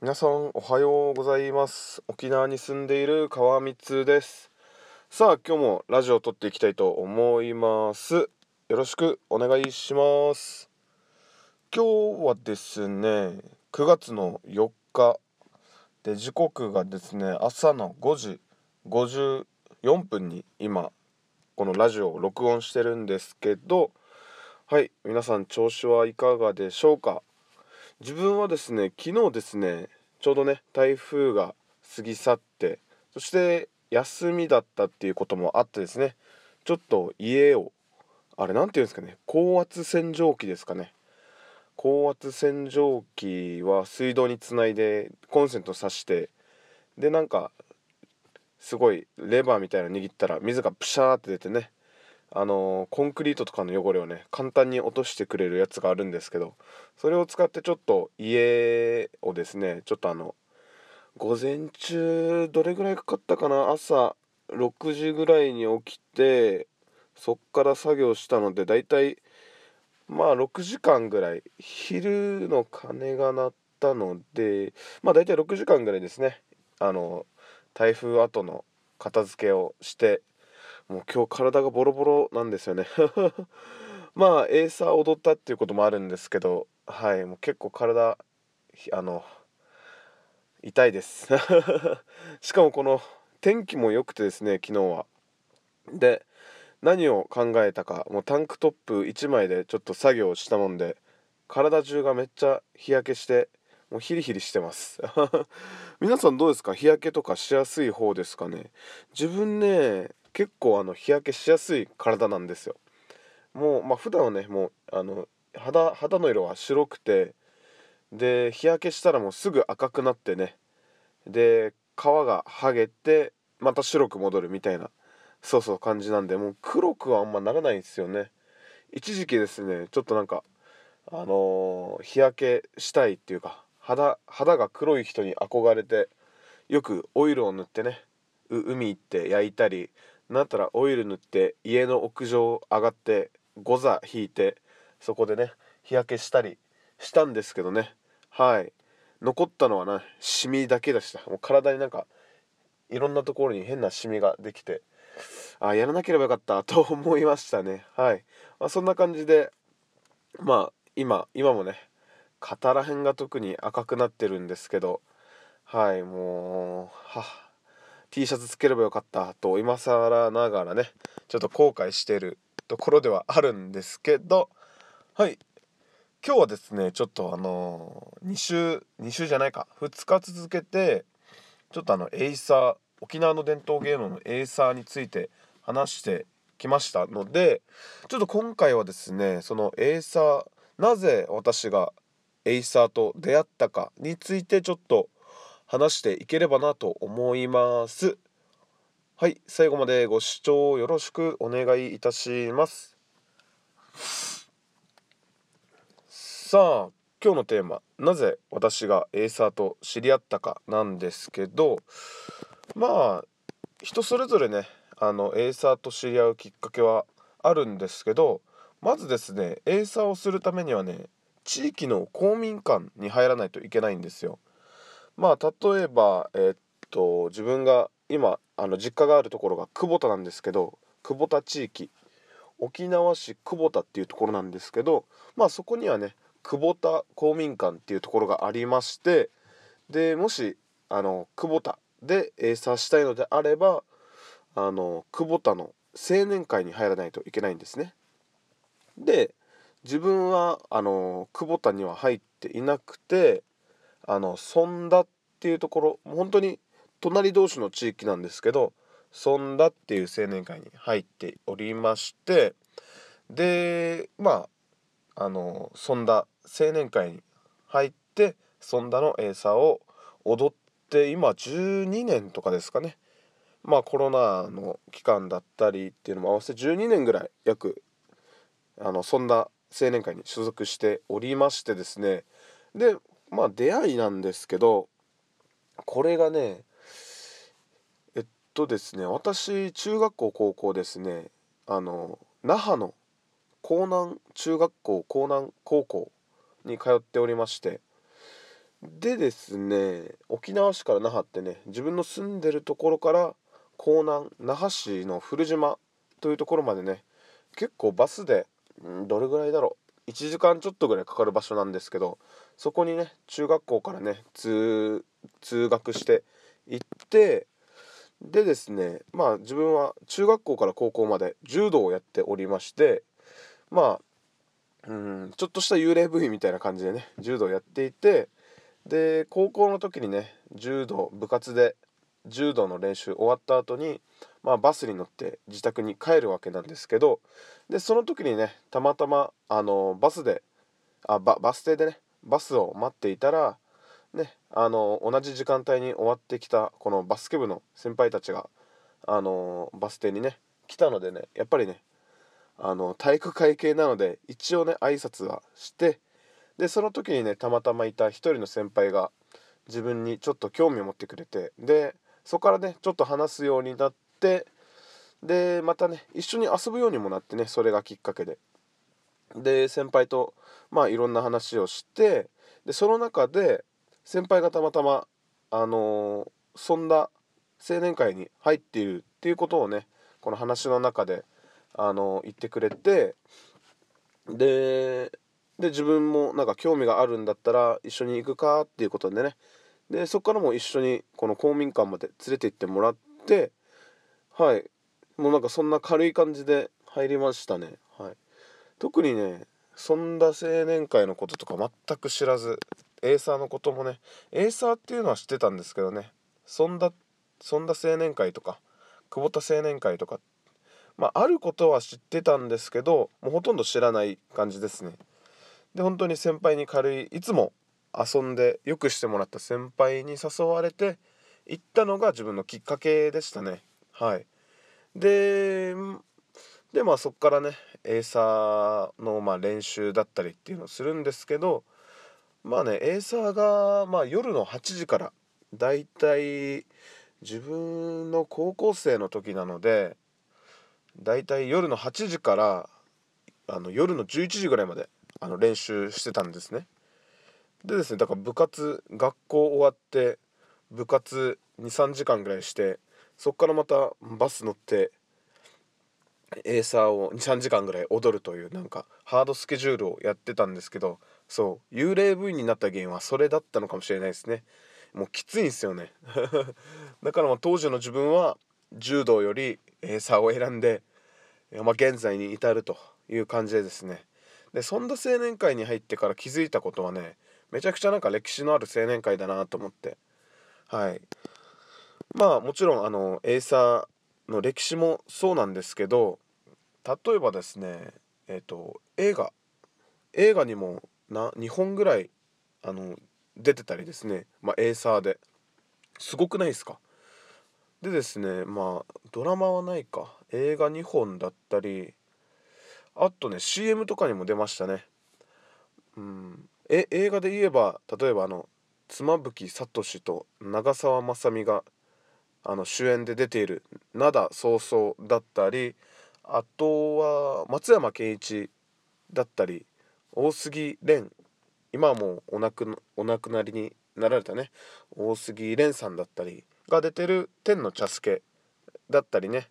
皆さんおはようございます。沖縄に住んでいる川光です。さあ今日もラジオを撮っていきたいと思います。よろしくお願いします。今日はですね9月の4日で時刻がですね朝の5時54分に今このラジオを録音してるんですけどはい皆さん調子はいかがでしょうか？自分はですね昨日ですねちょうどね台風が過ぎ去ってそして休みだったっていうこともあってですねちょっと家をあれ何て言うんですかね高圧洗浄機ですかね。高圧洗浄機は水道につないでコンセント挿してでなんかすごいレバーみたいなの握ったら水がプシャーって出てねあの、コンクリートとかの汚れをね簡単に落としてくれるやつがあるんですけどそれを使ってちょっと家をですねちょっとあの午前中どれぐらいかかったかな？朝6時ぐらいに起きてそっから作業したのでだいたいまあ6時間ぐらい。昼の鐘が鳴ったのでまあだいたい6時間ぐらいですね。あの台風後の片付けをしてもう今日体がボロボロなんですよね。まあエーサー踊ったっていうこともあるんですけどはいもう結構体あの痛いです。しかもこの天気も良くてですね昨日は。で何を考えたかもうタンクトップ1枚でちょっと作業したもんで体中がめっちゃ日焼けしてもうヒリヒリしてます。皆さんどうですか？日焼けとかしやすい方ですかね？自分ね結構あの日焼けしやすい体なんですよ。もうまあ普段はねもうあの肌肌の色は白くてで日焼けしたらもうすぐ赤くなってねで皮が剥げてまた白く戻るみたいなそうそう感じなんでもう黒くはあんまならないんですよね。一時期ですねちょっとなんかあのー、日焼けしたいっていうか肌肌が黒い人に憧れてよくオイルを塗ってね海行って焼いたりなったらオイル塗って家の屋上上がってゴザ引いてそこでね日焼けしたりしたんですけどね。はい。残ったのはなシミだけでした。もう体になんかいろんなところに変なシミができてあやらなければよかったと思いましたね。はい、まあ、そんな感じでまあ今今もね肩ら辺が特に赤くなってるんですけどはいもうはっ。T シャツつければよかったと今更ながらねちょっと後悔してるところではあるんですけどはい。今日はですねちょっとあのー、2週2週じゃないか。2日続けてちょっとあのエイサー沖縄の伝統芸能のエイサーについて話してきましたのでちょっと今回はですねそのエイサーなぜ私がエイサーと出会ったかについてちょっと話していければなと思いますはい最後までご視聴よろしくお願いいたしますさあ今日のテーマなぜ私がエイサーと知り合ったかなんですけどまあ人それぞれねあのエーサーと知り合うきっかけはあるんですけどまずですねエーサーをするためにはね地域の公民館に入らないといけないんですよ。まあ例えばえー、っと自分が今あの実家があるところが久保田なんですけど久保田地域沖縄市久保田っていうところなんですけどまあそこにはね久保田公民館っていうところがありましてでもしあの久保田でエーサーしたいのであればあの久保田の青年会に入らないといけないんですね。で自分はあの久保田には入っていなくてあの尊田っていうところ本当に隣同士の地域なんですけど尊田っていう青年会に入っておりましてでまああの尊田青年会に入って尊田のエーサーを踊って今12年とかですかね。まあコロナの期間だったりっていうのも合わせて12年ぐらい約あのそんな青年会に所属しておりましてですね。でまあ出会いなんですけどこれがねえっとですね私中学校高校ですねあの那覇の江南中学校江南高校に通っておりましてでですね沖縄市から那覇ってね自分の住んでるところから江南那覇市の古島というところまでね結構バスでどれぐらいだろう1時間ちょっとぐらいかかる場所なんですけどそこにね中学校からね通学して行ってでですねまあ自分は中学校から高校まで柔道をやっておりましてまあうんちょっとした幽霊部員みたいな感じでね柔道やっていてで高校の時にね柔道部活で柔道の練習終わった後にまあ、バスに乗って自宅に帰るわけなんですけどでその時にねたまたまあのバスであババス停でねバスを待っていたらねあの同じ時間帯に終わってきたこのバスケ部の先輩たちがあのバス停にね来たのでねやっぱりねあの体育会系なので一応ね挨拶はしてでその時にねたまたまいた一人の先輩が自分にちょっと興味を持ってくれてでそこからねちょっと話すようになってでまたね一緒に遊ぶようにもなってねそれがきっかけで。で先輩とまあいろんな話をしてでその中で先輩がたまたまあのー、そんな青年会に入っているっていうことをねこの話の中で、あのー、言ってくれてでで自分もなんか興味があるんだったら一緒に行くかっていうことでね。でそこからも一緒にこの公民館まで連れて行ってもらってはい。もうなんかそんな軽い感じで入りましたね。はい。特にねそんな青年会のこととか全く知らずエーサーのこともねエーサーっていうのは知ってたんですけどね。そんなそんな青年会とか久保田青年会とかまああることは知ってたんですけどもうほとんど知らない感じですね。で本当に先輩に軽いいつも遊んでよくしてもらった先輩に誘われて行ったのが自分のきっかけでしたね。はいででまあそこからねエーサーのまあ練習だったりっていうのをするんですけどまあねエーサーがまあ夜の8時からだいたい自分の高校生の時なのでだいたい夜の8時からあの夜の11時ぐらいまであの練習してたんですね。でですねだから部活学校終わって部活23時間ぐらいしてそこからまたバス乗ってエーサーを23時間ぐらい踊るというなんかハードスケジュールをやってたんですけどそう幽霊部員になった原因はそれだったのかもしれないですね。もうきついんですよね。だからまあ当時の自分は柔道よりエーサーを選んで、まあ、現在に至るという感じでですね。でそんな青年会に入ってから気づいたことはねめちゃくちゃなんか歴史のある青年会だなと思って。はい。まあもちろんあのエイサーの歴史もそうなんですけど例えばですねえっ、ー、と映画映画にもな2本ぐらいあの出てたりですね、まあ、エイサーで。すごくないですか？でですねまあドラマはないか。映画2本だったりあとね CM とかにも出ましたね。うん。え映画で言えば例えばあの妻夫木聡と長澤まさみがあの主演で出ている「灘早々」だったりあとは松山ケンイチだったり大杉蓮今はもうお亡くお亡くなりになられたね。大杉蓮さんだったりが出てる「天の茶助」だったりね。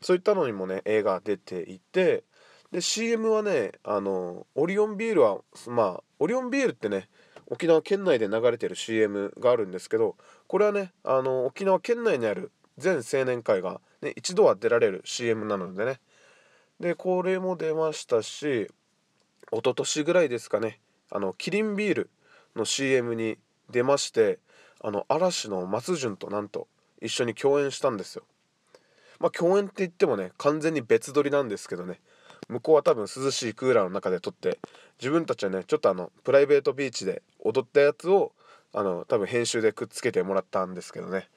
そういったのにもね映画出ていてで CM はねあのオリオンビールはまあオリオンビールってね沖縄県内で流れてる CM があるんですけどこれはねあの沖縄県内にある全青年会が、ね、一度は出られる CM なのでね。でこれも出ましたし一昨年ぐらいですかねあのキリンビールの CM に出ましてあの嵐の松潤となんと一緒に共演したんですよ。まあ共演って言ってもね完全に別撮りなんですけどね。向こうは多分涼しいクーラーの中で撮って自分たちはねちょっとあのプライベートビーチで踊ったやつをあの多分編集でくっつけてもらったんですけどね。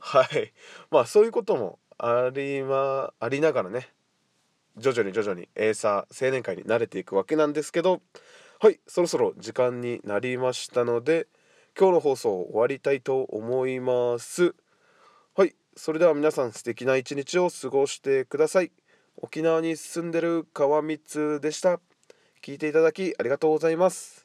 はい。まあそういうこともありまありながらね徐々に徐々にエーサー青年会に慣れていくわけなんですけど。はい。そろそろ時間になりましたので今日の放送を終わりたいと思います。はい。それでは皆さん素敵な一日を過ごしてください。沖縄に住んでる川光でした。聞いていただきありがとうございます。